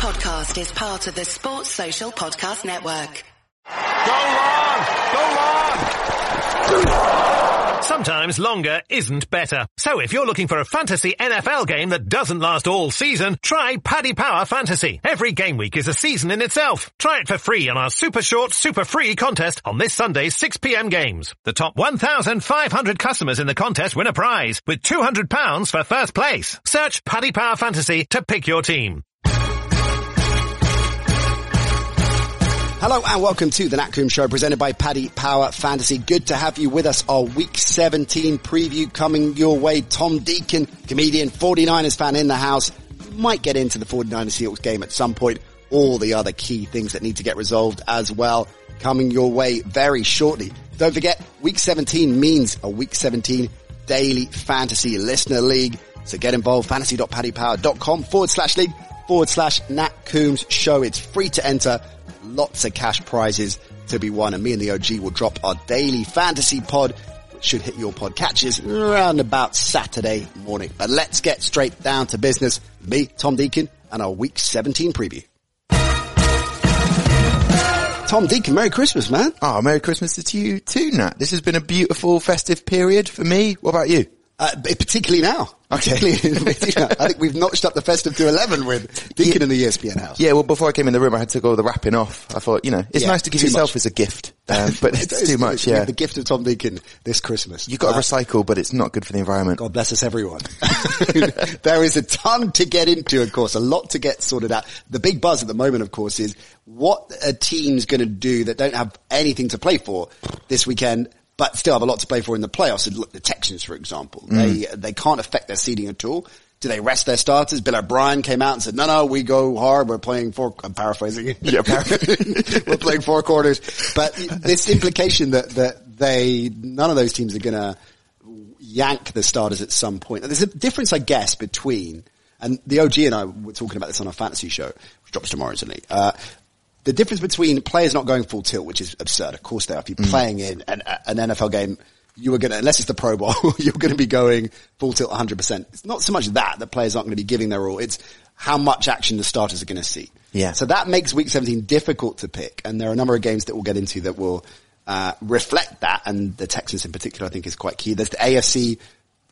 podcast is part of the Sports Social Podcast Network. Go long! Go long! Sometimes longer isn't better. So if you're looking for a fantasy NFL game that doesn't last all season, try Paddy Power Fantasy. Every game week is a season in itself. Try it for free on our super short, super free contest on this Sunday's 6pm games. The top 1,500 customers in the contest win a prize with £200 for first place. Search Paddy Power Fantasy to pick your team. Hello and welcome to the Nat Coombs Show presented by Paddy Power Fantasy. Good to have you with us. Our week 17 preview coming your way. Tom Deacon, comedian, 49ers fan in the house. Might get into the 49ers Seahawks game at some point. All the other key things that need to get resolved as well coming your way very shortly. Don't forget, week 17 means a week 17 daily fantasy listener league. So get involved, fantasy.paddypower.com forward slash league forward slash Nat Coombs show. It's free to enter lots of cash prizes to be won. And me and the OG will drop our daily fantasy pod, which should hit your pod catches around about Saturday morning. But let's get straight down to business. Me, Tom Deacon, and our week 17 preview. Tom Deacon, Merry Christmas, man. Oh, Merry Christmas to you too, Nat. This has been a beautiful festive period for me. What about you? Uh, particularly now. Okay. Particularly, I think we've notched up the festive to 11 with Deacon Yeah. in the ESPN house. Yeah, well, before I came in the room, I had to go the wrapping off. I thought, you know, it's Yeah, nice to give yourself much. as a gift, um, but it's too much. Yeah, The gift of Tom Deacon this Christmas. You've got to Uh, recycle, but it's not good for the environment. God bless us everyone. there is a ton to get into, of course, a lot to get sorted out. The big buzz at the moment, of course, is what a team's going to do that don't have anything to play for this weekend, but still have a lot to play for in the playoffs. And look, the Texans, for example, they, they can't affect their seeding at all. Do they rest their starters? Bill O'Brien came out and said, no, no, we go hard. We're playing four, I'm paraphrasing. Yeah, We're playing four quarters. But this implication that, that they, none of those teams are going to yank the starters at some point. There's a difference, I guess, between, and the OG and I were talking about this on our fantasy show, which drops tomorrow, isn't Uh, the difference between players not going full tilt, which is absurd. Of course they are. If you're playing in an, an NFL game, you are going to, unless it's the Pro Bowl, you're going to be going full tilt 100%. It's not so much that, that players aren't going to be giving their all. It's how much action the starters are going to see. Yeah. So that makes week 17 difficult to pick. And there are a number of games that we'll get into that will, uh, reflect that. And the Texans in particular, I think is quite key. There's the AFC,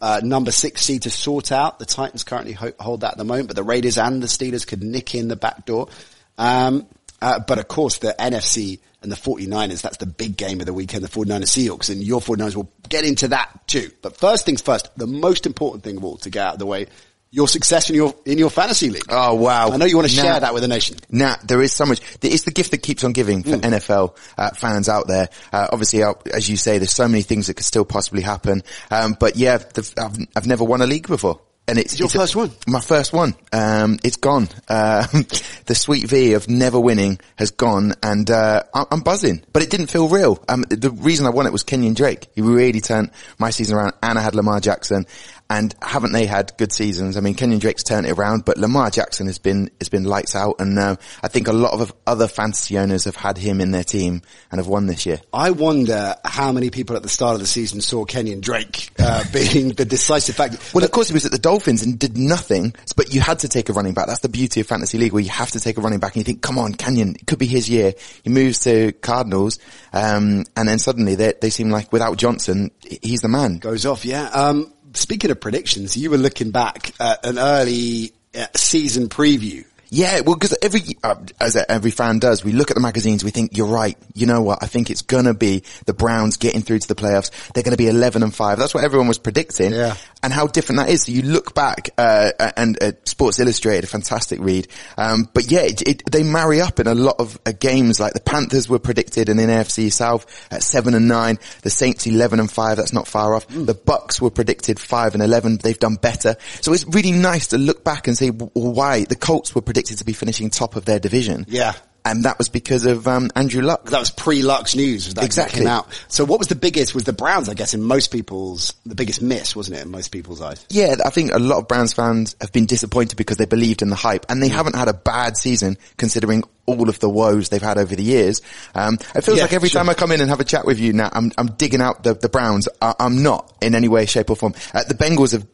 uh, number six seed to sort out. The Titans currently ho- hold that at the moment, but the Raiders and the Steelers could nick in the back door. Um, uh, but of course the NFC and the 49ers, that's the big game of the weekend, the 49ers Seahawks, and your 49ers will get into that too. But first things first, the most important thing of all to get out of the way, your success in your, in your fantasy league. Oh, wow. I know you want to Nah. share that with the nation. Nat, there is so much. It's the gift that keeps on giving Mm. for NFL uh, fans out there. Uh, obviously, uh, as you say, there's so many things that could still possibly happen. Um, but yeah, the, I've, I've never won a league before. And it's your it's a- first one? My first one. Um, it's gone. Uh, the sweet V of never winning has gone, and uh, I'm buzzing. But it didn't feel real. Um, the reason I won it was Kenyon Drake. He really turned my season around, and I had Lamar Jackson. And haven't they had good seasons? I mean, Kenyon Drake's turned it around, but Lamar Jackson has been has been lights out, and uh, I think a lot of other fantasy owners have had him in their team and have won this year. I wonder how many people at the start of the season saw Kenyon Drake, uh, being the decisive factor. Well, of course, he was at the Dolphins and did nothing, but you had to take a running back. That's the beauty of fantasy league, where you have to take a running back, and you think, "Come on, Kenyon, it could be his year." He moves to Cardinals, um, and then suddenly they they seem like without Johnson, he's the man. goes off. Yeah. Um, speaking of predictions, you were looking back at an early uh, season preview. Yeah, well, because every uh, as every fan does, we look at the magazines, we think you're right. You know what? I think it's gonna be the Browns getting through to the playoffs. They're gonna be 11 and five. That's what everyone was predicting. Yeah. And how different that is. So you look back, uh, and uh, Sports Illustrated, a fantastic read. Um, but yeah, it, it, they marry up in a lot of uh, games. Like the Panthers were predicted in the NFC South at seven and nine. The Saints 11 and five. That's not far off. Hmm. The Bucs were predicted five and 11. They've done better. So it's really nice to look back and say why the Colts were predicted to be finishing top of their division. Yeah. And that was because of um, Andrew Luck. That was pre-Luck's news. That Exactly. came out. So what was the biggest? Was the Browns? I guess in most people's the biggest miss, wasn't it? In most people's eyes. Yeah, I think a lot of Browns fans have been disappointed because they believed in the hype and they haven't had a bad season considering all of the woes they've had over the years. Um, it feels Yeah, like every sure. time I come in and have a chat with you now, I'm, I'm digging out the, the Browns. I, I'm not in any way, shape or form. Uh, the Bengals have,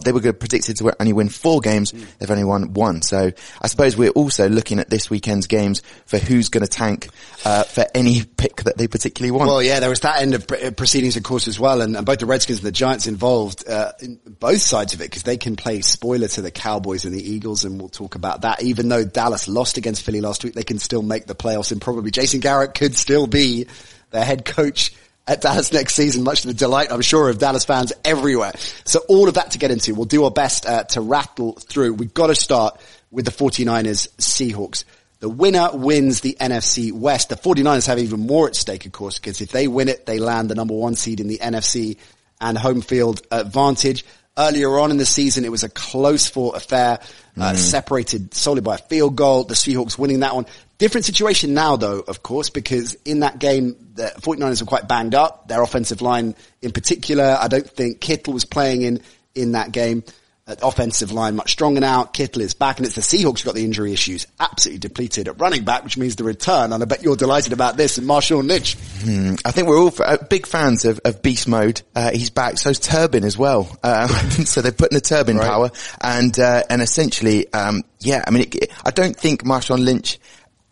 they were predicted to only win four games. They've only won one. So I suppose we're also looking at this weekend's games for who's going to tank, uh, for any pick that they particularly want. Well, yeah, there was that end of proceedings, of course, as well, and, and both the Redskins and the Giants involved uh, in both sides of it because they can play spoiler to the Cowboys and the Eagles, and we'll talk about that. Even though Dallas lost against Philly last week, they can still make the playoffs, and probably Jason Garrett could still be their head coach at Dallas next season, much to the delight, I'm sure, of Dallas fans everywhere. So all of that to get into. We'll do our best uh, to rattle through. We've got to start with the 49ers Seahawks. The winner wins the NFC West. The 49ers have even more at stake, of course, because if they win it, they land the number one seed in the NFC and home field advantage. Earlier on in the season, it was a close fought affair, uh, separated solely by a field goal. The Seahawks winning that one. Different situation now though, of course, because in that game, the 49ers were quite banged up. Their offensive line in particular, I don't think Kittle was playing in, in that game. Uh, offensive line much stronger now. Kittle is back and it's the Seahawks who got the injury issues. Absolutely depleted at running back, which means the return. And I bet you're delighted about this and Marshawn Lynch. I think we're all uh, big fans of, of Beast Mode. Uh, he's back. So's Turbin as well. Um, so they're putting the Turbin Right. power and, uh, and essentially, um, yeah, I mean, it- I don't think Marshawn Lynch,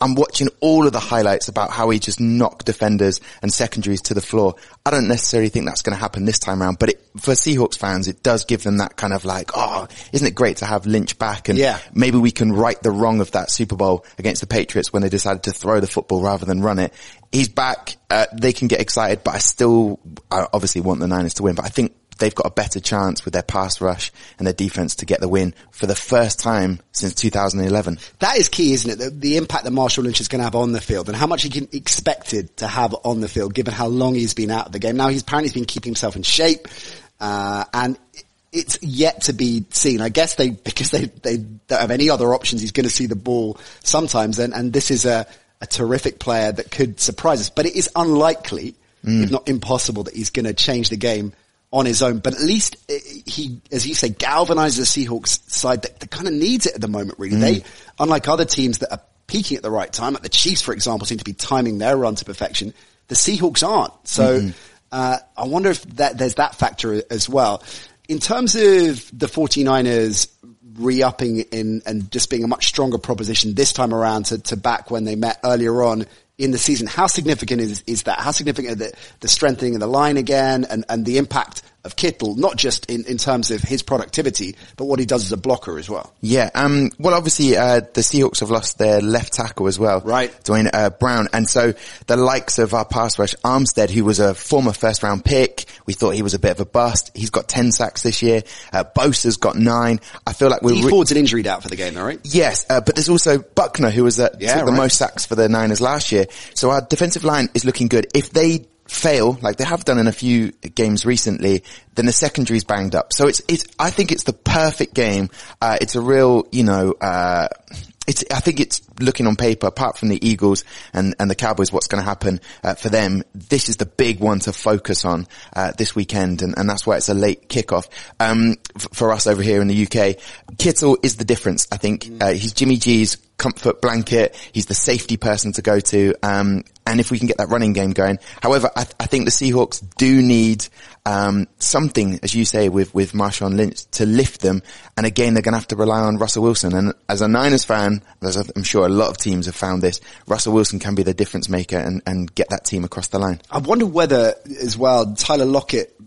I'm watching all of the highlights about how he just knocked defenders and secondaries to the floor. I don't necessarily think that's going to happen this time around, but it, for Seahawks fans, it does give them that kind of like, oh, isn't it great to have Lynch back? And Yeah. maybe we can right the wrong of that Super Bowl against the Patriots when they decided to throw the football rather than run it. He's back. Uh, they can get excited, but I still, I obviously want the Niners to win, but I think they've got a better chance with their pass rush and their defense to get the win for the first time since 2011. That is key, isn't it? The, the impact that Marshawn Lynch is going to have on the field and how much he can expected to have on the field given how long he's been out of the game. Now he's apparently been keeping himself in shape, uh, and it's yet to be seen. I guess they, because they, they don't have any other options, he's going to see the ball sometimes and, and this is a, a terrific player that could surprise us, but it is unlikely, if not impossible that he's going to change the game on his own, but at least uh, he, as you say, galvanizes the Seahawks side that, that kind of needs it at the moment, really. They, unlike other teams that are peaking at the right time, like the Chiefs, for example, seem to be timing their run to perfection. The Seahawks aren't. So, uh, I wonder if that, there's that factor as well. In terms of the 49ers re-upping in and just being a much stronger proposition this time around to, to back when they met earlier on in the season. How significant is, is that? How significant are the, the strengthening of the line again and, and the impact of Kittle, not just in, in terms of his productivity, but what he does as a blocker as well? Yeah, um, well, obviously, uh, the Seahawks have lost their left tackle as well. Right. Duane, uh, Brown. And so the likes of our pass rush, Armstead, who was a former first round pick, we thought he was a bit of a bust. He's got 10 sacks this year. Uh, Bosa's got nine. I feel like we're, He re- Ford's an injury out for the game, though, right? Yes, uh, but there's also Buckner who was at Yeah, took the most sacks for the Niners last year. So our defensive line is looking good. If they fail, like they have done in a few games recently, then the secondary's banged up. So it's, it's, I think it's the perfect game. Uh, it's a real, you know, uh, it's, I think it's looking on paper, apart from the Eagles and, and the Cowboys, what's going to happen uh, for them. This is the big one to focus on uh, this weekend, and, and that's why it's a late kickoff um, f- for us over here in the UK. Kittle is the difference. I think uh, he's Jimmy G's comfort blanket. He's the safety person to go to. Um, and if we can get that running game going, however, I, th- I think the Seahawks do need um, something, as you say, with with Marshawn Lynch to lift them. And again, they're going to have to rely on Russell Wilson. And as a Niners fan, as I'm sure a lot of teams have found this, Russell Wilson can be the difference maker and, and get that team across the line. I wonder whether, as well, Tyler Lockett,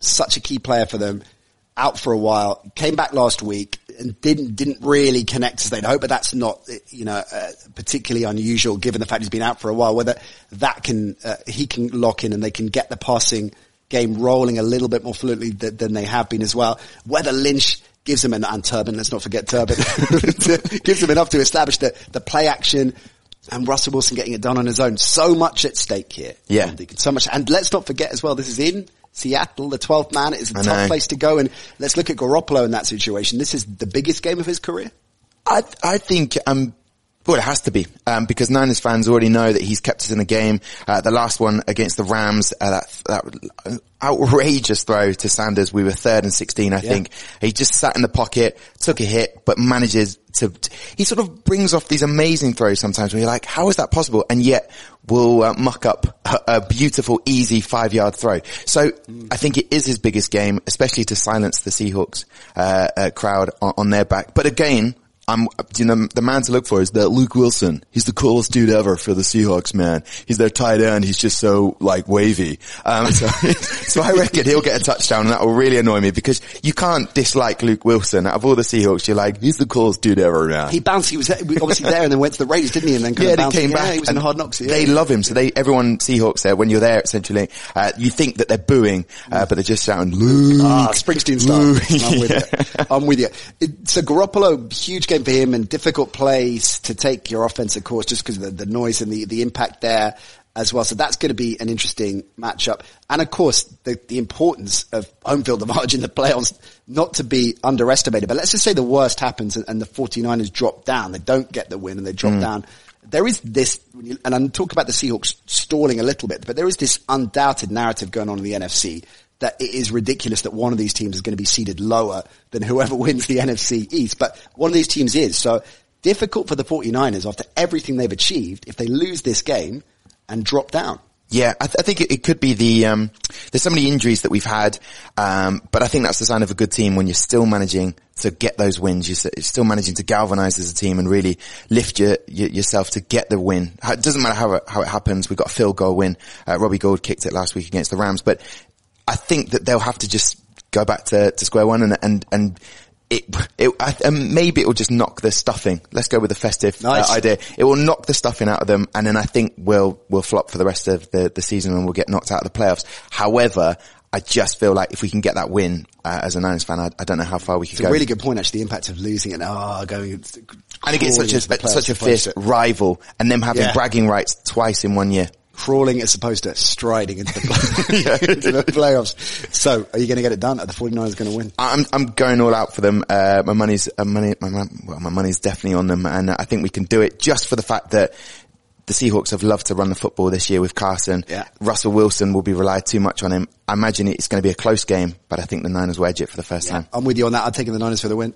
such a key player for them, out for a while, came back last week and didn't didn't really connect as they'd hoped. But that's not, you know, uh, particularly unusual given the fact he's been out for a while. Whether that can uh, he can lock in and they can get the passing game rolling a little bit more fluently th- than they have been as well. Whether Lynch gives him an and Turbin, let's not forget Turbin, gives him enough to establish the the play action. And Russell Wilson getting it done on his own. So much at stake here. Yeah. So much. And let's not forget as well, this is in Seattle, the 12th man. is a I tough know. place to go. And let's look at Garoppolo in that situation. This is the biggest game of his career. I I think um Well, it has to be um, because Niners fans already know that he's kept us in the game. Uh, the last one against the Rams, uh, that, that outrageous throw to Sanders. We were third and sixteen, I Yeah. think. He just sat in the pocket, took a hit, but manages to. He sort of brings off these amazing throws sometimes. Where you're like, how is that possible? And yet will uh, muck up a, a beautiful, easy five yard throw. So I think it is his biggest game, especially to silence the Seahawks uh, uh, crowd on, on their back. But again. I'm, you know, the man to look for is that Luke Wilson. He's the coolest dude ever for the Seahawks, man. He's their tight end. He's just so like wavy. Um, so, so I reckon he'll get a touchdown and that will really annoy me because you can't dislike Luke Wilson. Out of all the Seahawks, you're like, he's the coolest dude ever, man. He bounced. He was obviously there and then went to the Raiders, didn't he? And then kind yeah, of they bounced came again. back. He was in and Hard Knocks. Yeah. They love him. So they, everyone Seahawks there, when you're there essentially, uh, you think that they're booing, uh, but they're just shouting, Luke. Ah, Springsteen style. Luke. I'm with you. I'm with you. It, so Garoppolo, huge game for him and difficult place to take your offensive course just because of the, the noise and the, the impact there as well. So that's going to be an interesting matchup. And of course, the, the importance of home field advantage in the playoffs, not to be underestimated. But let's just say the worst happens and, and the 49ers drop down. They don't get the win and they drop mm. down. There is this, and I'm talking about the Seahawks stalling a little bit, but there is this undoubted narrative going on in the NFC that it is ridiculous that one of these teams is going to be seeded lower than whoever wins the NFC East. But one of these teams is. So difficult for the 49ers after everything they've achieved if they lose this game and drop down. Yeah, I, th- I think it, it could be the. Um, there's so many injuries that we've had, um, but I think that's the sign of a good team when you're still managing to get those wins. You're, still managing to galvanize as a team and really lift your, your, yourself to get the win. It doesn't matter how it, how it happens. We got a field goal win. Uh, Robbie Gould kicked it last week against the Rams, but I think that they'll have to just go back to, to square one and and and. It, it, I, um, maybe it will just knock the stuffing. Let's go with the festive uh, idea. It will knock the stuffing out of them, and then I think we'll we'll flop for the rest of the, the season and we'll get knocked out of the playoffs. However, I just feel like if we can get that win uh, as a Niners fan, I, I don't know how far we could It's go. a really good point, actually, the impact of losing it. Oh, going and it gets such crawling into the a such a fierce rival, and them having Yeah. bragging rights twice in one year. Crawling as opposed to striding into the, play- into the playoffs. So are you going to get it done? Are the 49ers going to win? I'm I'm going all out for them. Uh, my money's uh, money. My, well, my money's definitely on them, and I think we can do it just for the fact that the Seahawks have loved to run the football this year with Carson. Yeah. Russell Wilson will be relied too much on him. I imagine it's going to be a close game, but I think the Niners will edge it for the first time. I'm with you on that. I'm taking the Niners for the win.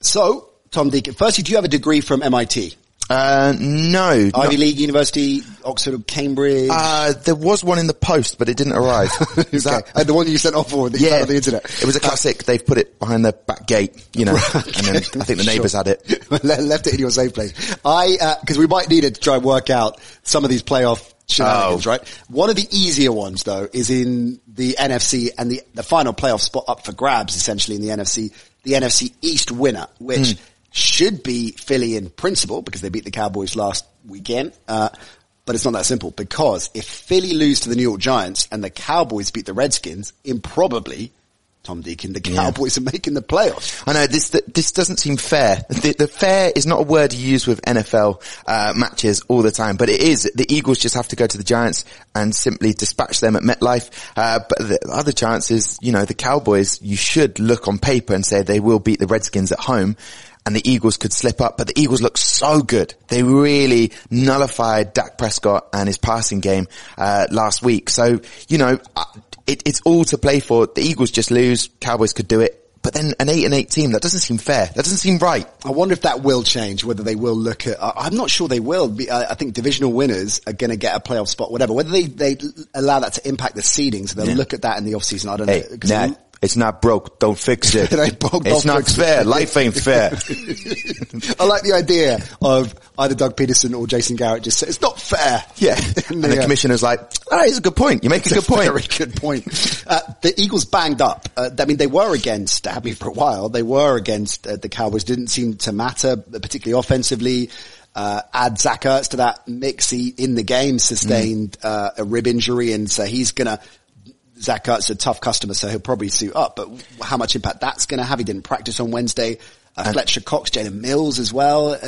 So, Tom Deacon, firstly, do you have a degree from MIT? Uh, no. Ivy not- League, University, Oxford, or Cambridge? Uh, there was one in the post, but it didn't arrive. Okay. that- Uh, the one you sent off for that yeah, the internet. It was a classic. They've put it behind the back gate, you know, and then I think the neighbours Sure. had it. Left it in your safe place. I, uh 'cause we might need it to try and work out some of these playoff shenanigans, Oh. right? One of the easier ones though is in the NFC and the, the final playoff spot up for grabs essentially in the NFC, the NFC East winner, which Hmm. Should be Philly in principle because they beat the Cowboys last weekend. Uh, but it's not that simple because if Philly lose to the New York Giants and the Cowboys beat the Redskins, improbably, Tom Deacon, the Cowboys are making the playoffs. I know this. This doesn't seem fair. The, the fair is not a word you use with NFL uh, matches all the time, but it is. The Eagles just have to go to the Giants and simply dispatch them at MetLife. Uh, but the other chance is, you know, the Cowboys. You should look on paper and say they will beat the Redskins at home. And the Eagles could slip up, but the Eagles look so good. They really nullified Dak Prescott and his passing game uh, last week. So you know, uh, it, it's all to play for. The Eagles just lose. Cowboys could do it. But then an eight and eight team, that doesn't seem fair. That doesn't seem right. I wonder if that will change, whether they will look at, I'm not sure they will. I think divisional winners are going to get a playoff spot, whatever. Whether they, they allow that to impact the seedings, they'll Yeah. look at that in the offseason. I don't know. Nah, it's not broke. Don't fix it. It ain't broke, it's not fix it. fair. Life ain't fair. I like the idea of either Doug Pederson or Jason Garrett just say, it's not fair. yeah. And the uh, commissioner's like, oh, it's a good point. You make a good point. Very good point. Uh, the Eagles banged up. Uh, I mean, they were against, I mean, for a while, they were against uh, the Cowboys. Didn't seem to matter, particularly offensively. Uh, add Zach Ertz to that mix. He, in the game, sustained uh, a rib injury, and so he's gonna. Zach is a tough customer, so he'll probably suit up. But how much impact that's going to have? He didn't practice on Wednesday. Uh, Fletcher Cox, Jalen Mills as well, uh,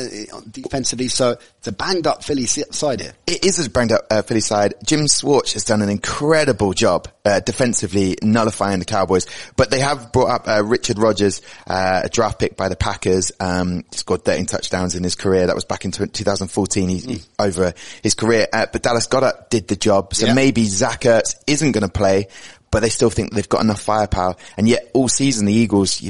defensively. So it's a banged up Philly side here. It is a banged up uh, Philly side. Jim Schwartz has done an incredible job defensively nullifying the Cowboys, but they have brought up Richard Rodgers, a draft pick by the Packers, um, scored 13 touchdowns in his career. That was back in 2014 he, mm. over his career. but Dallas Goedert did the job. So yeah. maybe Zach Ertz isn't going to play, but they still think they've got enough firepower. And yet all season the Eagles,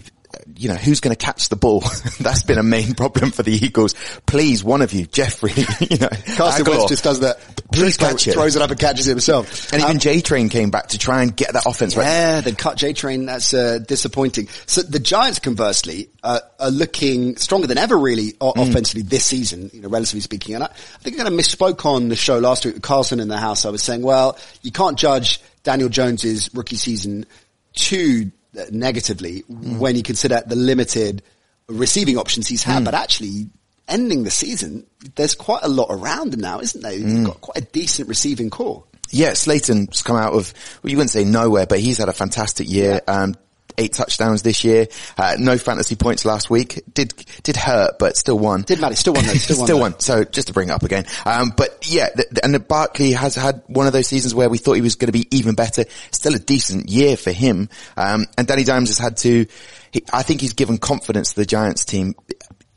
you know, who's going to catch the ball? That's been a main problem for the Eagles. Please, one of you, Jeffery, you know, Carson Wentz just does that. Please catch it. Throws it up and catches it himself. And um, even J Train came back to try and get that offense yeah, right. Yeah, they cut J Train. That's uh, disappointing. So the Giants, conversely, uh, are looking stronger than ever, really, mm. offensively this season. You know, relatively speaking. And I, I think I kind of misspoke on the show last week with Carlson in the house. I was saying, well, you can't judge Daniel Jones's rookie season too negatively mm. when you consider the limited receiving options he's had, mm. but actually ending the season, there's quite a lot around him now, isn't there? He's mm. got quite a decent receiving corps. Yeah, Slayton's come out of, well, you wouldn't say nowhere, but he's had a fantastic year. Yeah. Um, eight touchdowns this year. Uh, no fantasy points last week. Did did hurt, but still won. Did matter. Still won. Though. Still, still won. So just to bring it up again. Um, but yeah, the, the, and Barkley has had one of those seasons where we thought he was going to be even better. Still a decent year for him. Um, and Danny Dimes has had to. He, I think he's given confidence to the Giants team.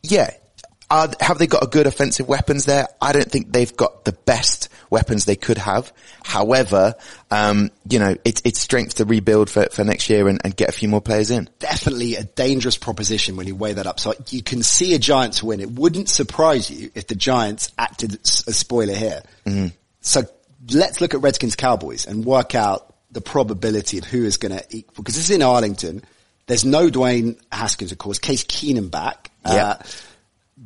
Yeah, are, have they got a good offensive weapons there? I don't think they've got the best weapons they could have. However, um, you know, it's, it's strength to rebuild for, for next year and, and, get a few more players in. Definitely a dangerous proposition when you weigh that up. So you can see a Giants win. It wouldn't surprise you if the Giants acted as a spoiler here. Mm-hmm. So let's look at Redskins Cowboys and work out the probability of who is going to equal, because this is in Arlington. There's no Dwayne Haskins, of course. Case Keenum back. Yeah. Uh,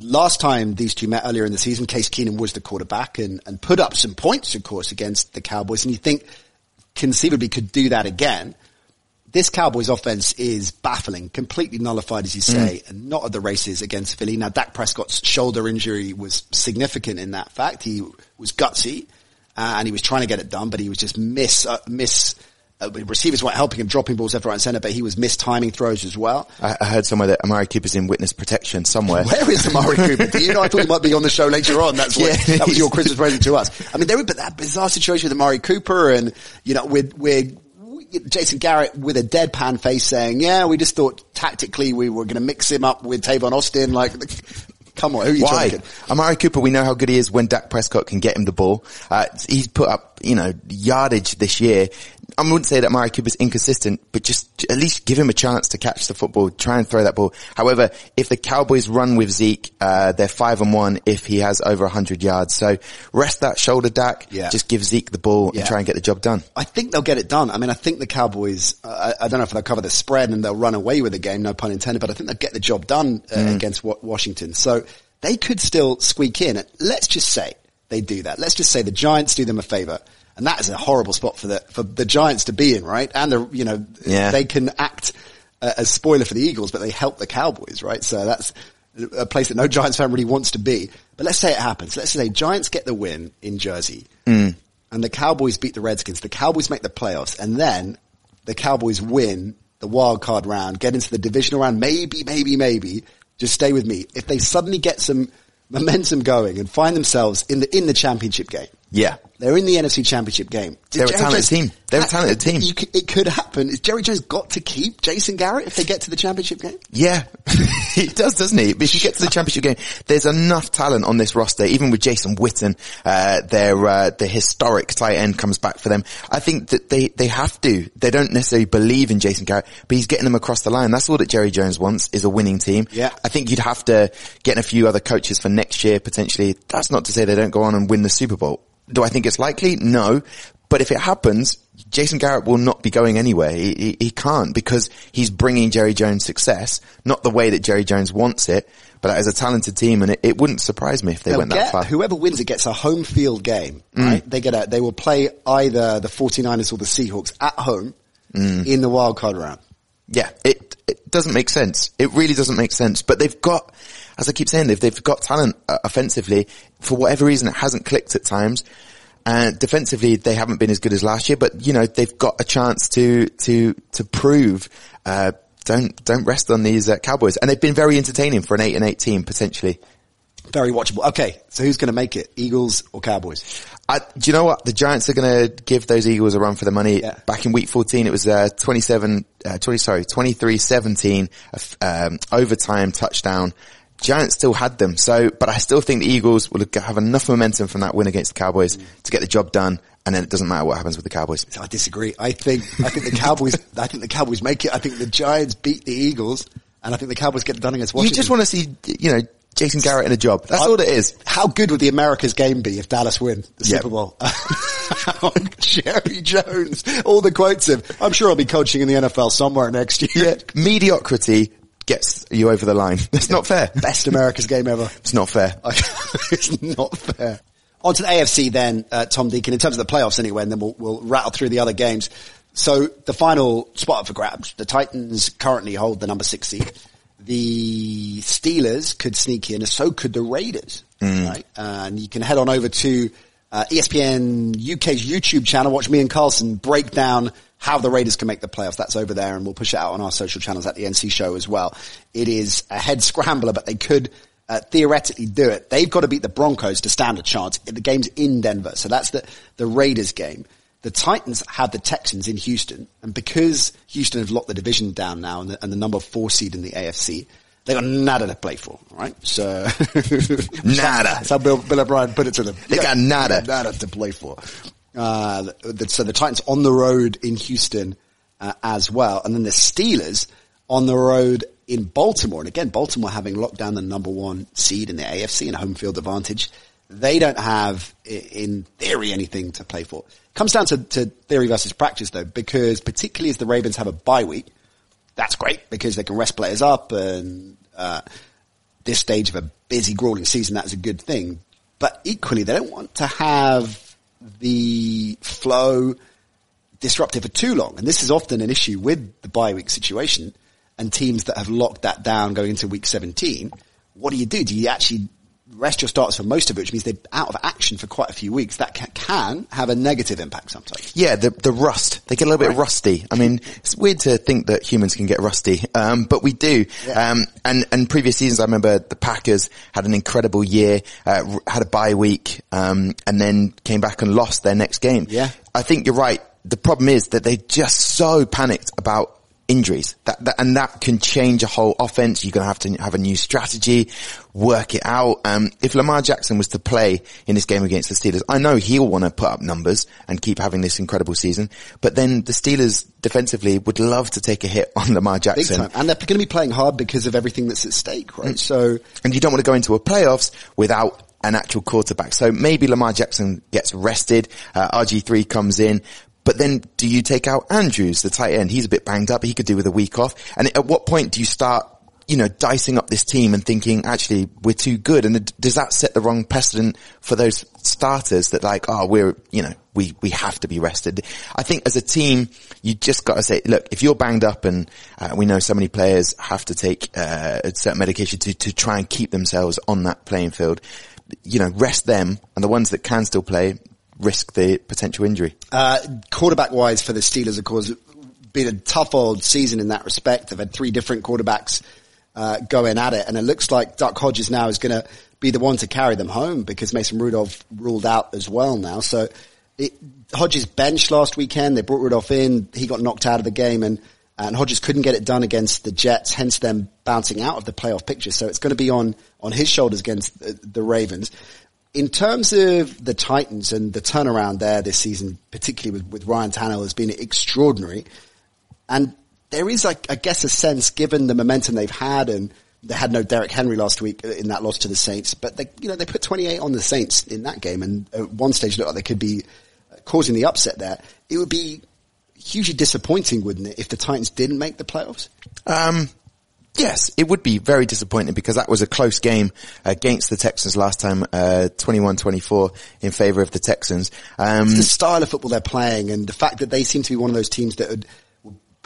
last time these two met earlier in the season, Case Keenum was the quarterback and, and put up some points, of course, against the Cowboys. And you think conceivably could do that again. This Cowboys offense is baffling, completely nullified, as you say, mm. and not at the races against Philly. Now, Dak Prescott's shoulder injury was significant in that fact. He was gutsy, uh, and he was trying to get it done, but he was just miss, uh, miss, uh, receivers weren't helping him dropping balls left, right, and centre, but he was mistiming throws as well. I, I, heard somewhere that Amari Cooper's in witness protection somewhere. Where is Amari Cooper? Do you know? I thought he might be on the show later on. That's what, yeah, that was your Christmas present to us. I mean, there was that bizarre situation with Amari Cooper, and you know, with with Jason Garrett with a deadpan face saying, "Yeah, we just thought tactically we were going to mix him up with Tavon Austin." Like, Come on, who are you Why? Talking? Amari Cooper, we know how good he is when Dak Prescott can get him the ball. Uh, he's put up, you know, yardage this year. I wouldn't say that Amari Cooper's inconsistent, but just at least give him a chance to catch the football, try and throw that ball. However, if the Cowboys run with Zeke, uh, they're five and one if he has over a hundred yards. So rest that shoulder, Dak. Yeah. Just give Zeke the ball yeah. and try and get the job done. I think they'll get it done. I mean, I think the Cowboys, uh, I, I, don't know if they'll cover the spread and they'll run away with the game, no pun intended, but I think they'll get the job done uh, mm. against Washington. So they could still squeak in. Let's just say they do that. Let's just say the Giants do them a favor. And that is a horrible spot for the, for the Giants to be in, right? And the, you know, yeah. they can act uh, as spoiler for the Eagles, but they help the Cowboys, right? So that's a place that no Giants fan really wants to be. But let's say it happens. Let's say Giants get the win in Jersey mm. and the Cowboys beat the Redskins. The Cowboys make the playoffs and then the Cowboys win the wild card round, get into the divisional round, maybe, maybe, maybe, just stay with me. If they suddenly get some momentum going and find themselves in the, in the championship game. Yeah. They're in the NFC championship game. Did They're Jerry a talented Jones, team. They're a talented team. it could happen. Is Jerry Jones got to keep Jason Garrett if they get to the championship game? Yeah. he does, doesn't he? If you get to the championship game, there's enough talent on this roster, even with Jason Witten, uh, their, uh, the historic tight end comes back for them. I think that they, they have to. They don't necessarily believe in Jason Garrett, but he's getting them across the line. That's all that Jerry Jones wants is a winning team. Yeah. I think you'd have to get a few other coaches for next year potentially. That's not to say they don't go on and win the Super Bowl. Do I think it's likely? No. But if it happens, Jason Garrett will not be going anywhere. He, he, he, can't because he's bringing Jerry Jones success, not the way that Jerry Jones wants it, but as a talented team. And it, it wouldn't surprise me if they They'll went get, that far. Whoever wins it gets a home field game, mm. right? They get a, they will play either the 49ers or the Seahawks at home mm. in the wild card round. Yeah, it, it doesn't make sense. It really doesn't make sense, but they've got, as I keep saying, they've, they've got talent uh, offensively. For whatever reason, it hasn't clicked at times. And defensively, they haven't been as good as last year, but you know, they've got a chance to, to, to prove, uh, don't don't rest on these uh, Cowboys, and they've been very entertaining for an eight and eight team potentially. Very watchable. Okay, so who's going to make it? Eagles or Cowboys? I, do you know what? The Giants are going to give those Eagles a run for the money. Yeah. Back in week 14, it was, uh, 27, uh, 20, sorry, 23-17, um, overtime touchdown. Giants still had them. So, but I still think the Eagles will have enough momentum from that win against the Cowboys to get the job done. And then it doesn't matter what happens with the Cowboys. I disagree. I think I think the Cowboys. I think the Cowboys make it. I think the Giants beat the Eagles, and I think the Cowboys get it done against Washington. You just want to see, you know, Jason Garrett in a job. That's all it is. How good would the America's game be if Dallas win the Yep. Super Bowl? Jerry Jones, all the quotes of, I'm sure I'll be coaching in the NFL somewhere next year. Yeah, mediocrity gets you over the line. It's not fair. Best America's game ever. It's not fair. it's not fair. On to the AFC then, uh, Tom Deacon, in terms of the playoffs anyway, and then we'll, we'll rattle through the other games. So the final spot for grabs, the Titans currently hold the number six seed. The Steelers could sneak in, and so could the Raiders. Right? and you can head on over to uh, ESPN UK's YouTube channel, watch me and Carlson break down how the Raiders can make the playoffs. That's over there, and we'll push it out on our social channels at the NC show as well. It is a head scrambler, but they could uh, theoretically do it. They've got to beat the Broncos to stand a chance. The game's in Denver, so that's the the Raiders game. The Titans have the Texans in Houston, and because Houston have locked the division down now and the, and the number four seed in the AFC, they got nada to play for. right? so Nada. That's how Bill, Bill O'Brien put it to them. They got nada. nada to play for. Uh, the, so the Titans on the road in Houston uh, as well, and then the Steelers on the road in Baltimore. And again, Baltimore having locked down the number one seed in the AFC and home field advantage. They don't have, in theory, anything to play for. Comes down to, to theory versus practice though, because particularly as the Ravens have a bye week, that's great because they can rest players up and uh, this stage of a busy, grueling season, that's a good thing. But equally, they don't want to have the flow disrupted for too long. And this is often an issue with the bye week situation and teams that have locked that down going into week 17. What do you do? Do you actually rest your starters for most of it, which means they're out of action for quite a few weeks? That can, can have a negative impact sometimes. Yeah, the the rust. They get a little bit rusty. I mean, it's weird to think that humans can get rusty, um, but we do. Yeah. Um, and and previous seasons, I remember the Packers had an incredible year, uh, had a bye week, um, and then came back and lost their next game. Yeah. I think you're right. The problem is that they just so panicked about injuries that, that and that can change a whole offense. You're going to have to have a new strategy, work it out. Um, if Lamar Jackson was to play in this game against the Steelers, I know he'll want to put up numbers and keep having this incredible season. But then the Steelers defensively would love to take a hit on Lamar Jackson. And they're going to be playing hard because of everything that's at stake, right? So And you don't want to go into a playoffs without an actual quarterback. So maybe Lamar Jackson gets rested, uh, RG3 comes in, but then do you take out Andrews, the tight end? He's a bit banged up. He could do with a week off. And at what point do you start, you know, dicing up this team and thinking, actually, we're too good? And does that set the wrong precedent for those starters that like, oh, we're, you know, we, we have to be rested. I think as a team, you just got to say, look, if you're banged up and uh, we know so many players have to take uh, a certain medication to, to try and keep themselves on that playing field, you know, rest them and the ones that can still play risk the potential injury. Uh, quarterback wise for the Steelers, of course, been a tough old season in that respect. They've had three different quarterbacks, uh, going at it. And it looks like Duck Hodges now is going to be the one to carry them home because Mason Rudolph ruled out as well now. So it, Hodges benched last weekend. They brought Rudolph in. He got knocked out of the game and, and Hodges couldn't get it done against the Jets, hence them bouncing out of the playoff picture. So it's going to be on, on his shoulders against the, the Ravens. In terms of the Titans and the turnaround there this season, particularly with, with Ryan Tannehill, has been extraordinary. And there is, like, I guess, a sense, given the momentum they've had, and they had no Derrick Henry last week in that loss to the Saints, but they, you know, they put 28 on the Saints in that game, and at one stage looked like they could be causing the upset there. It would be hugely disappointing, wouldn't it, if the Titans didn't make the playoffs? Um, yes, it would be very disappointing because that was a close game against the Texans last time, uh, 21-24 in favor of the Texans. Um, the style of football they're playing and the fact that they seem to be one of those teams that would,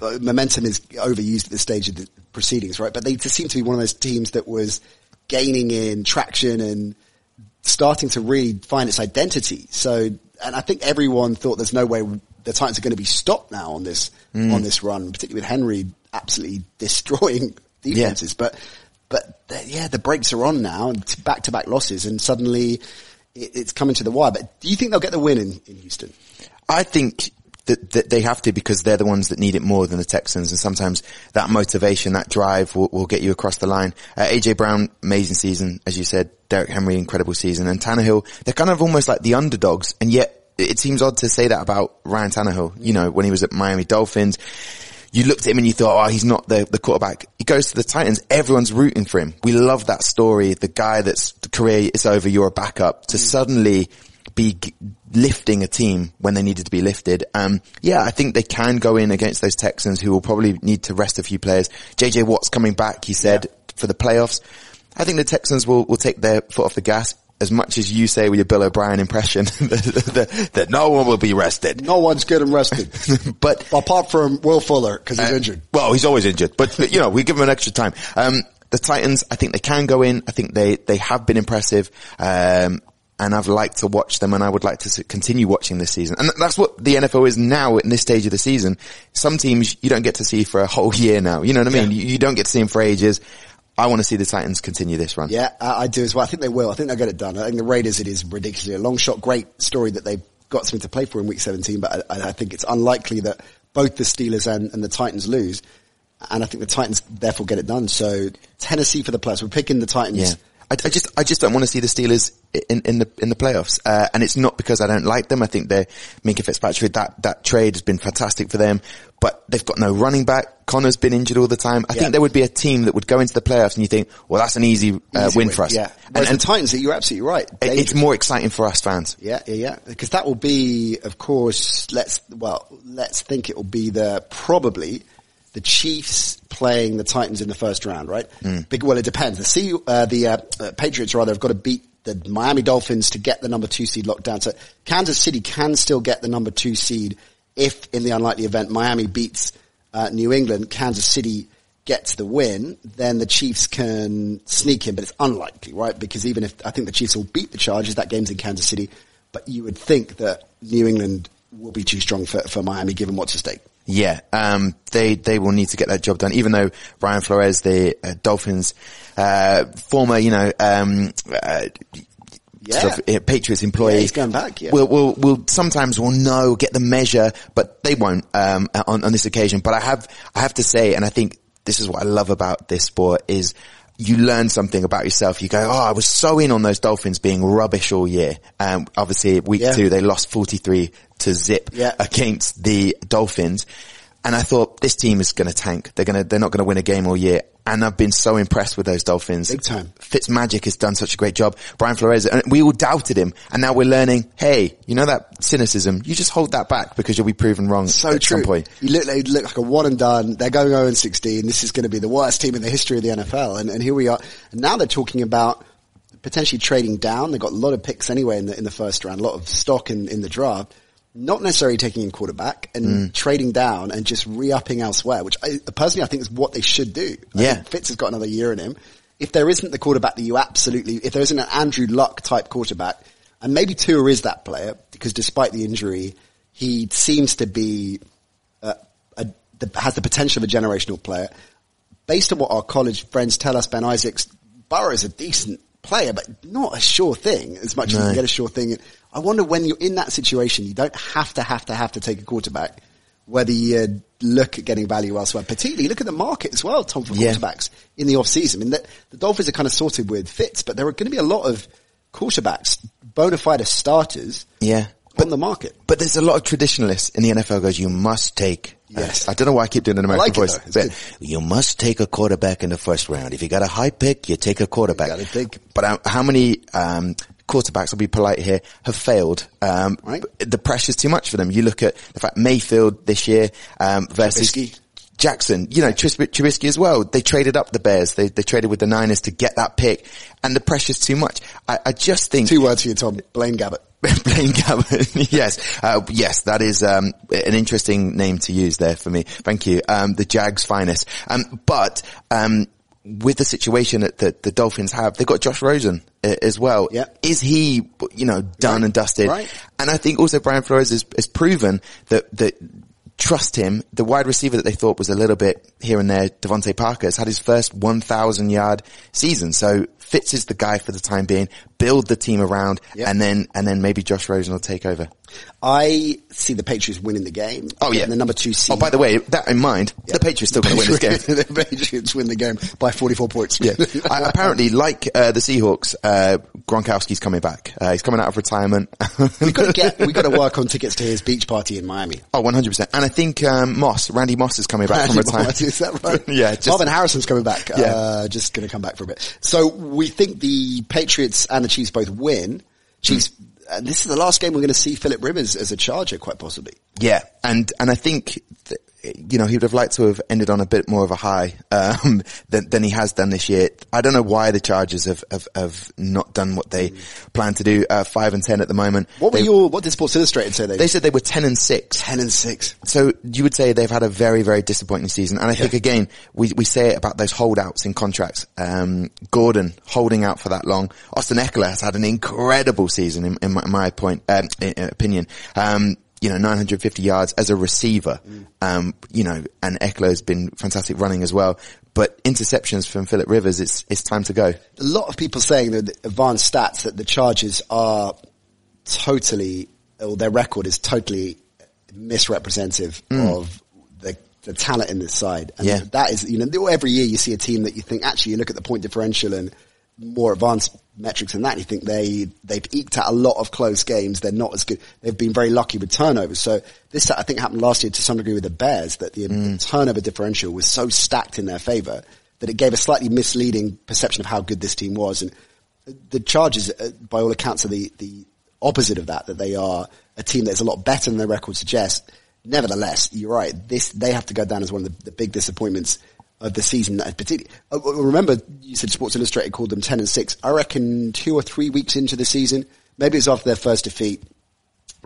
uh, momentum is overused at this stage of the proceedings, right? But they just seem to be one of those teams that was gaining in traction and starting to really find its identity. So, and I think everyone thought there's no way the Titans are going to be stopped now on this, on this run, particularly with Henry absolutely destroying defenses. But, but the- yeah, the brakes are on now back to back losses and suddenly it, it's coming to the wire. But do you think they'll get the win in, in Houston? I think that, that they have to because they're the ones that need it more than the Texans. And sometimes that motivation, that drive will, will get you across the line. Uh, AJ Brown, amazing season. As you said, Derrick Henry, incredible season. And Tannehill, they're kind of almost like the underdogs. And yet it seems odd to say that about Ryan Tannehill. You know, when he was at Miami Dolphins, you looked at him and you thought, oh, he's not the, the quarterback. He goes to the Titans. Everyone's rooting for him. We love that story. The guy that's the career is over. You're a backup to suddenly be g- lifting a team when they needed to be lifted. Um, yeah, I think they can go in against those Texans who will probably need to rest a few players. JJ Watt's coming back, he said, for the playoffs. I think the Texans will, will take their foot off the gas as much as you say with your Bill O'Brien impression that, that no one will be rested. No one's getting rested. But Apart from Will Fuller, because he's uh, injured. Well, he's always injured, but, but, you know, we give him an extra time. Um, the Titans, I think they can go in. I think they, they have been impressive. Um, and I've liked to watch them and I would like to continue watching this season. And that's what the NFL is now in this stage of the season. Some teams you don't get to see for a whole year now. You know what I mean? You, you don't get to see them for ages. I want to see the Titans continue this run. Yeah, I, I do as well. I think they will. I think they'll get it done. I think the Raiders, it is ridiculously a long shot. Great story that they've got something to play for in week 17, but I, I think it's unlikely that both the Steelers and, and the Titans lose. And I think the Titans therefore get it done. So Tennessee for the plus. We're picking the Titans. Yeah. I, I just, I just don't want to see the Steelers in, in the, in the playoffs. Uh, and it's not because I don't like them. I think they're, Minkah Fitzpatrick, that, that trade has been fantastic for them, but they've got no running back. Conner's been injured all the time. I Yeah. think there would be a team that would go into the playoffs and you think, well, that's an easy, uh, Easy win, for us. Yeah. And, and the Titans, you're absolutely right. it- it's more exciting for us fans. Yeah, yeah, yeah. Because that will be, of course, let's, well, let's think it will be the, probably the Chiefs playing the Titans in the first round, right? Big, well, it depends. The C, uh, the, uh, uh, Patriots rather have got to beat the Miami Dolphins to get the number two seed locked down. So Kansas City can still get the number two seed if in the unlikely event Miami beats, uh, New England, Kansas City gets the win, then the Chiefs can sneak in, but it's unlikely, right? Because even if I think the Chiefs will beat the Chargers, that game's in Kansas City, but you would think that New England will be too strong for, for Miami given what's at stake. Yeah, um, they they will need to get that job done. Even though Brian Flores, the uh, Dolphins uh, former, you know, um, uh, Yeah. sort of, uh, Patriots employee, Yeah, he's going back, yeah. will will will sometimes will know get the measure, but they won't um, on on this occasion. But I have I have to say, and I think this is what I love about this sport is. You learn something about yourself. You go, oh, I was so in on those Dolphins being rubbish all year. Um, obviously, week Yeah. two they lost forty three to zip Yeah. against the Dolphins. And I thought this team is going to tank. They're going to, they're not going to win a game all year. And I've been so impressed with those Dolphins. Big time. Fitzmagic has done such a great job. Brian Flores, and we all doubted him. And now we're learning, hey, you know that cynicism? You just hold that back because you'll be proven wrong So at true. some point. You look, they look like a one and done. They're going 0 and 16. This is going to be the worst team in the history of the NFL. And, and here we are. And now they're talking about potentially trading down. They've got a lot of picks anyway in the, in the first round, a lot of stock in, in the draft. Not necessarily taking in quarterback and Mm. trading down and just re-upping elsewhere, which I, personally I think is what they should do. I Yeah. Fitz has got another year in him. If there isn't the quarterback that you absolutely, if there isn't an Andrew Luck type quarterback, and maybe Tua is that player, because despite the injury, he seems to be uh, a, the, has the potential of a generational player. Based on what our college friends tell us, Ben Isaacs, Burrow is a decent player, but not a sure thing as much as you can get a sure thing. I wonder when you're in that situation, you don't have to, have to, have to take a quarterback, whether you uh, look at getting value elsewhere. Particularly look at the market as well, Tom, for Yeah. quarterbacks in the off season. I mean, the, the Dolphins are kind of sorted with Fitz, but there are going to be a lot of quarterbacks, bona fide starters Yeah. On the market. But there's a lot of traditionalists in the NFL goes, you must take, Yes. I don't know why I keep doing an American like it, voice, but you must take a quarterback in the first round. If you got a high pick, you take a quarterback. gotta take- But uh, how many, um, quarterbacks, I'll be polite here, have failed? Um, Right. the pressure's too much for them. You look at the fact Mayfield this year, um, versus Trubisky. Jackson, you know, Tris- Trubisky as well. They traded up the Bears. They, they traded with the Niners to get that pick and the pressure's too much. I, I just think Two words for you, Tom. Blaine Gabbert. Blaine Gabbert. yes. Uh, yes, that is, um, an interesting name to use there for me. Thank you. Um, the Jags finest. Um, but, um, with the situation that the, the Dolphins have, they've got Josh Rosen uh, as well. Yeah. Is he, you know, done Right. and dusted? Right. And I think also Brian Flores has, has proven that, that trust him. The wide receiver that they thought was a little bit here and there, DeVante Parker, has had his first 1,000 yard season. So Fitz is the guy for the time being. Build the team around, Yep. and then and then maybe Josh Rosen will take over. I see the Patriots winning the game. Oh yeah, the number two seed. Oh, by the way, that in mind, the Patriots still going to win this game. the Patriots win the game by 44 points. Yeah. I, apparently, like uh, the Seahawks, uh, Gronkowski's coming back. Uh, he's coming out of retirement. we got to get, we got to work on tickets to his beach party in Miami. oh, 100%. And I think um, Moss, Randy Moss is coming back from retirement. Is that right? Yeah, just- Marvin Harrison's coming back. Yeah. Uh, just going to come back for a bit. So we think the Patriots and the Chiefs both win. Chiefs, Hmm. and this is the last game we're going to see Philip Rivers as a Charger, quite possibly. Yeah, and and I think that, you know he would have liked to have ended on a bit more of a high um, than than he has done this year. I don't know why the Chargers have have, have not done what they plan to do. Uh, five and ten at the moment. What were they, your, what did Sports Illustrated say they, They said they were ten and six. 10 and 6. So you would say they've had a very, very disappointing season. And I think again, we, we say it about those holdouts in contracts. Um, Gordon holding out for that long. Austin Ekeler has had an incredible season in, in my, my point, um, in, in opinion. Um, you know, 950 yards as a receiver. Um, you know, and Ekeler has been fantastic running as well. But interceptions from Philip Rivers, it's, it's time to go. a lot of people saying that the advanced stats that the Chargers are totally, or their record is totally misrepresentative of the, the talent in this side. And Yeah. that is, you know, every year you see a team that you think actually you look at the point differential and more advanced metrics than that. And you think they, they've eked out a lot of close games. They're not as good. They've been very lucky with turnovers. So this, I think happened last year to some degree with the Bears that the, the turnover differential was so stacked in their favor that it gave a slightly misleading perception of how good this team was. And the Chargers, uh, by all accounts, are the, the opposite of that, that they are a team that's a lot better than their record suggests. Nevertheless, you're right. This, they have to go down as one of the, the big disappointments of the season. Particularly, uh, uh, remember you said Sports Illustrated called them 10 and 6. I reckon two or three weeks into the season, maybe it's after their first defeat,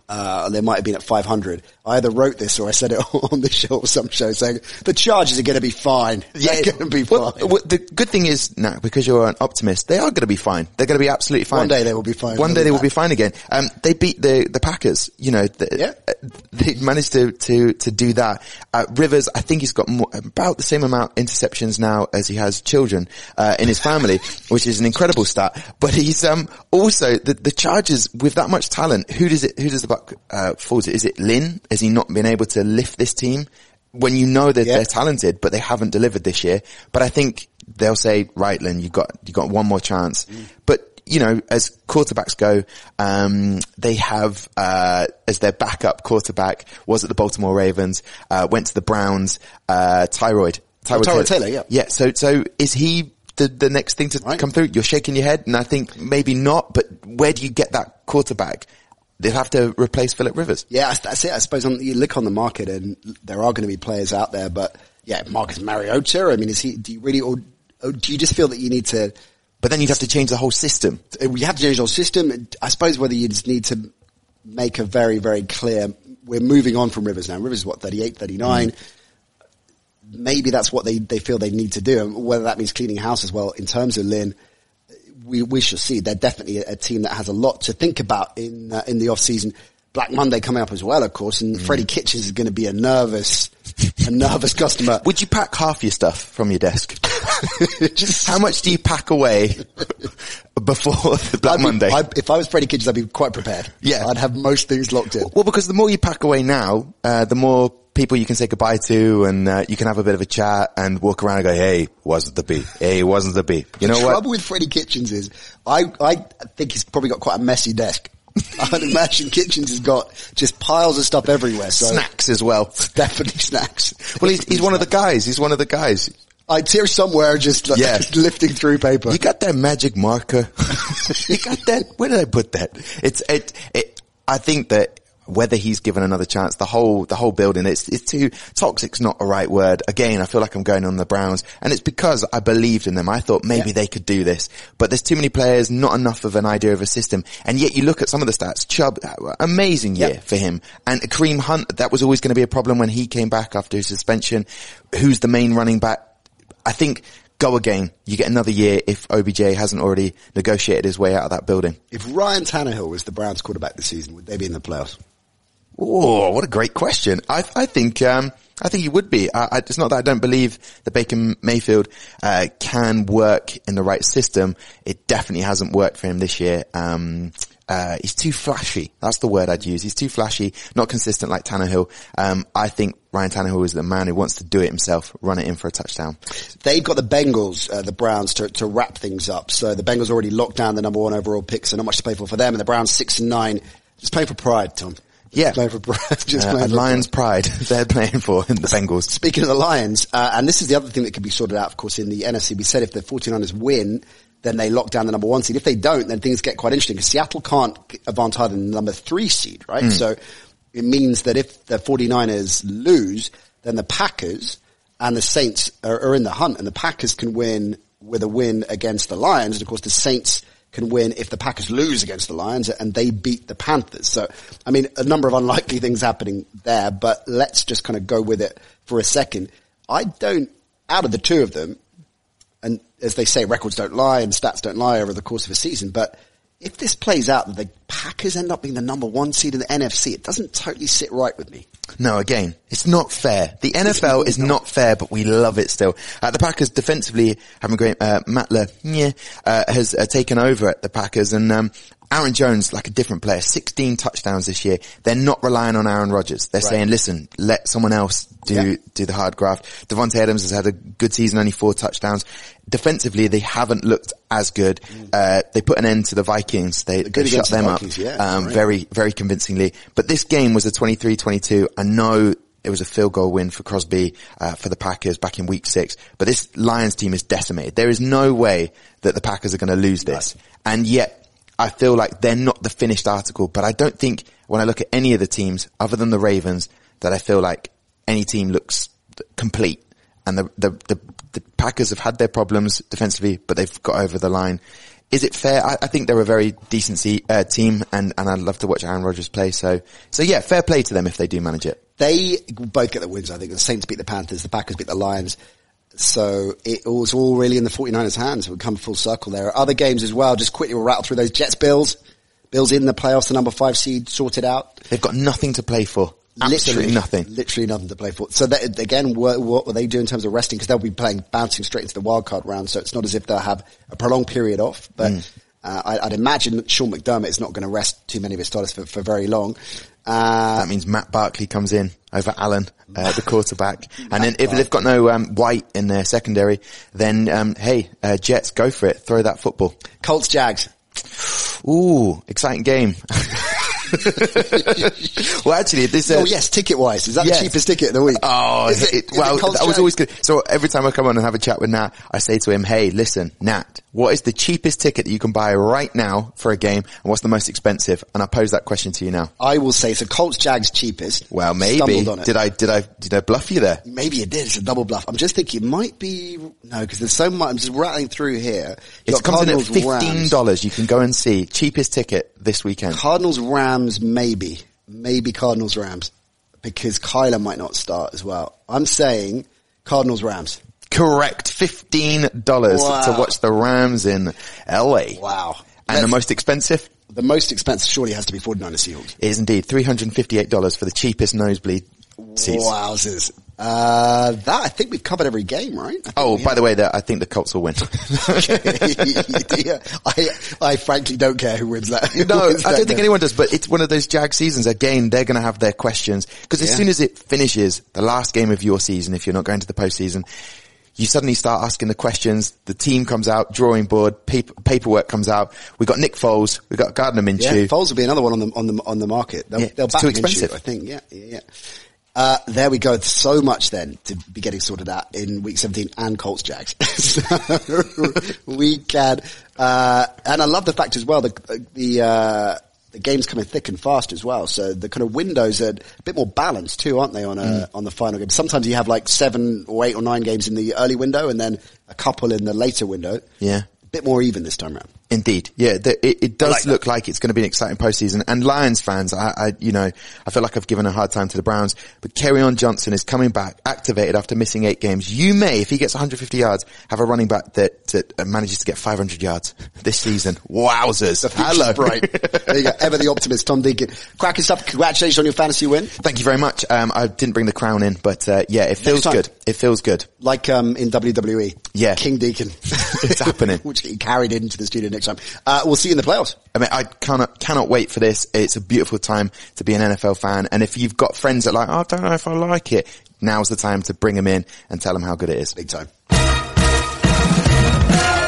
uh, they might have been at 500. I either wrote this or I said it on the show or some show saying the Chargers are going to be fine. They're going to be well, fine. well, the good thing is, now because you're an optimist, they are going to be fine. They're going to be absolutely fine. One day they will be fine. One day they will be fine again. Um, they beat the the Packers. You know, the, Yeah. they managed to to to do that. Uh, Rivers, I think he's got more, about the same amount interceptions now as he has children uh, in his family, which is an incredible stat. But he's um also the the Chargers with that much talent. Who does it? Who does the buck uh, fall to? Is it Lynn? Has he not been able to lift this team? When you know that Yeah. they're talented, but they haven't delivered this year. But I think they'll say, right, Lynn, you got you got one more chance. But you know, as quarterbacks go, um, they have uh, as their backup quarterback was at the Baltimore Ravens, uh, went to the Browns, uh, Tyrod. Tyrod, Tyrod Taylor, yeah. yeah. So, so is he the the next thing to Right. come through? You're shaking your head, and I think maybe not. But where do you get that quarterback? They'll have to replace Philip Rivers. Yeah, that's- it. I suppose on, you look on the market and there are going to be players out there, but yeah, Marcus Mariota. I mean, is he? Do you really, or, or do you just feel that you need to? But then you'd have to change the whole system. Uh, we have to change our system. I suppose whether you just need to make a very, very clear. We're moving on from Rivers now. Rivers is what 38, 39. Mm. Maybe that's what they, they feel they need to do. And whether that means cleaning house as well in terms of Lynn, we, we shall see. They're definitely a, a team that has a lot to think about in, uh, in the off season. Black Monday coming up as well, of course, and Freddie Kitchens is going to be a nervous, a nervous customer. Would you pack half your stuff from your desk? Just How much do you pack away before Black I'd be- Monday? I, if I was Freddie Kitchens, I'd be quite prepared. Yeah. I'd have most things locked in. well, because the more you pack away now, uh, the more people you can say goodbye to and uh, you can have a bit of a chat and walk around and go, hey, wasn't the beat. Hey, wasn't the beat. You know the what? The trouble with Freddie Kitchens is, I, I think he's probably got quite a messy desk. I'd imagine Kitchens has got just piles of stuff everywhere. So Snacks as well. definitely snacks. Well, he's, he's one of the guys. He's one of the guys. I'd hear somewhere just like, Yeah. lifting through paper. You got that magic marker? you got that? Where did I put that? It's it. it I think that whether he's given another chance, the whole the whole building, it's it's too toxic's not a right word. Again, I feel like I'm going on the Browns, and it's because I believed in them. I thought maybe Yeah. they could do this, but there's too many players, not enough of an idea of a system, and yet you look at some of the stats. Chubb, uh, amazing year Yeah. for him, and Kareem Hunt. That was always going to be a problem when he came back after his suspension. Who's the main running back? I think go again. You get another year if OBJ hasn't already negotiated his way out of that building. if Ryan Tannehill was the Browns quarterback this season, would they be in the playoffs? Oh, what a great question. I, I think, um, I think he would be. I, I, it's not that I don't believe that Baker Mayfield uh, can work in the right system. It definitely hasn't worked for him this year. Um, uh, he's too flashy. That's the word I'd use. He's too flashy, not consistent like Tannehill. Um, I think Ryan Tannehill is the man who wants to do it himself, run it in for a touchdown. They've got the Bengals, uh, the Browns to, to wrap things up. So the Bengals already locked down the number one overall pick, so not much to play for for them. And the Browns six and nine, just playing for pride, Tom. Yeah. Playing for. Just Uh, playing for Lions pride, they're playing for the Bengals. Speaking of the Lions, uh, and this is the other thing that could be sorted out, of course, in the NFC. We said if the 49ers win, then they lock down the number one seed. If they don't, then things get quite interesting because Seattle can't advance higher than the number three seed, right? So it means that if the 49ers lose, then the Packers and the Saints are, are in the hunt and the Packers can win with a win against the Lions. And of course the Saints can win if the Packers lose against the Lions and they beat the Panthers. So, I mean, a number of unlikely things happening there, but let's just kind of go with it for a second. I don't, out of the two of them, and as they say, records don't lie and stats don't lie over the course of a season, but if this plays out that the Packers end up being the number one seed in the NFC, it doesn't totally sit right with me. No, again, it's not fair. The NFL is not fair, but we love it still. Uh, the Packers defensively having great, uh, Matt Le, yeah, uh, has uh, taken over at the Packers and, um, Aaron Jones, like a different player, 16 touchdowns this year. They're not relying on Aaron Rodgers. They're saying, listen, let someone else do, Yeah. do the hard graft. Davante Adams has had a good season, only four touchdowns. Defensively, they haven't looked as good. Uh, they put an end to the Vikings. They, they shut against the them Vikings, up, yeah, um, right. very, very convincingly. But this game was a 23-22. I know it was a field goal win for Crosby, uh, for the Packers back in week six, but this Lions team is decimated. There is no way that the Packers are going to lose this. And yet, I feel like they're not the finished article, but I don't think when I look at any of the teams other than the Ravens that I feel like any team looks complete. And the, the, the, the Packers have had their problems defensively, but they've got over the line. Is it fair? I, I think they're a very decent uh, team and, and I'd love to watch Aaron Rodgers play. So, so yeah, fair play to them if they do manage it. They both get the wins, I think. The Saints beat the Panthers, the Packers beat the Lions. So it was all really in the 49ers hands. We've come full circle there. Other games as well, just quickly we'll rattle through those. Jets Bills. Bills in the playoffs, the number five seed sorted out. They've got nothing to play for. Absolutely nothing. Literally nothing to play for. So that, again, what, what will they do in terms of resting? Because they'll be playing, bouncing straight into the wild card round. So it's not as if they'll have a prolonged period off. But Mm. uh, I, I'd imagine that Sean McDermott is not going to rest too many of his starters for, for very long. Uh, That means Matt Barkley comes in over Allen, uh, the quarterback. And then if they've got no, um, White in their secondary, then, um, hey, uh, Jets, go for it. Throw that football. Colts Jags. Ooh, exciting game. well, actually, this, uh, oh yes, ticket wise, is that Yes. the cheapest ticket of the week? Oh, Is it- it- it well, Colts that was always good. So every time I come on and have a chat with Nat, I say to him, hey, listen, Nat, what is the cheapest ticket that you can buy right now for a game and what's the most expensive? And I pose that question to you now. I will say so. Colts Jags cheapest. Well, maybe. Stumbled on it. Did I, did I, did I bluff you there? Maybe it did. It's a double bluff. I'm just thinking it might be no because there's so much. I'm just rattling through here. It You've got comes in at Cardinals, fifteen Rams. dollars. You can go and see cheapest ticket this weekend. Cardinals Rams maybe maybe Cardinals Rams because Kyler might not start as well. I'm saying Cardinals Rams. Correct, fifteen dollars Wow. to watch the Rams in LA. Wow. And the most expensive The most expensive surely has to be 49ers Seahawks. is indeed three hundred and fifty-eight dollars for the cheapest nosebleed seats. Wowzers. Uh, that I think we've covered every game, right? Oh, by the way, that I think the Colts will win. yeah, I, I frankly don't care who wins that. who No, wins I that don't think anyone does, but it's one of those Jag seasons. Again, they're going to have their questions because as Yeah. soon as it finishes, the last game of your season, if you're not going to the postseason, you suddenly start asking the questions. The team comes out, drawing board, paper, paperwork comes out. We got Nick Foles, we got Gardner Yeah, Minshew. Foles will be another one on the on the on the market. They'll, Yeah, they'll back too Minshew. I think. Yeah, yeah, yeah. Uh, there we go. So much then to be getting sorted out in week 17 and Colts Jags. so we can, uh, and I love the fact as well, the, the, uh, the game's coming thick and fast as well. So the kind of windows are a bit more balanced too, aren't they on a, Mm. on the final game? Sometimes you have like seven or eight or nine games in the early window and then a couple in the later window. Yeah. Bit more even this time around. Indeed, yeah, the, it, it does like that. look like it's going to be an exciting postseason. And Lions fans, I, I, you know, I feel like I've given a hard time to the Browns, but on Johnson is coming back, activated after missing eight games. You may, if he gets 150 yards, have a running back that, that uh, manages to get 500 yards this season. Wowzers! The Hello, bright. there you go. Ever the optimist, Tom Deacon. Cracking stuff. Congratulations on your fantasy win. Thank you very much. Um, I didn't bring the crown in, but uh, yeah, it feels good. It feels good. Like um, in WWE. Yeah. King Deacon. It's happening. Which he carried into the studio next time. Uh, we'll see you in the playoffs. I mean, I cannot, cannot wait for this. It's a beautiful time to be an NFL fan. And if you've got friends that are like, oh, I don't know if I like it, now's the time to bring them in and tell them how good it is. Big time.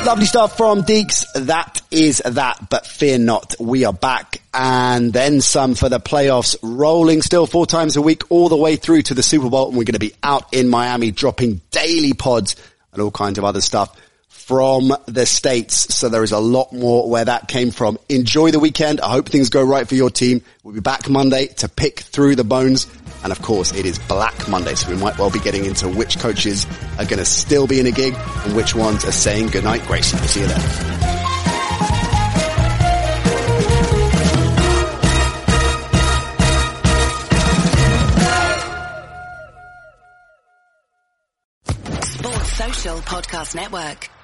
Lovely stuff from Deeks. That is that, but fear not. We are back and then some for the playoffs rolling still four times a week all the way through to the Super Bowl. And we're going to be out in Miami dropping daily pods and all kinds of other stuff from the States. So there is a lot more where that came from. Enjoy the weekend. I hope things go right for your team. We'll be back Monday to pick through the bones. And of course, it is Black Monday, so we might well be getting into which coaches are going to still be in a gig and which ones are saying goodnight grace. We'll see you then. Podcast Network.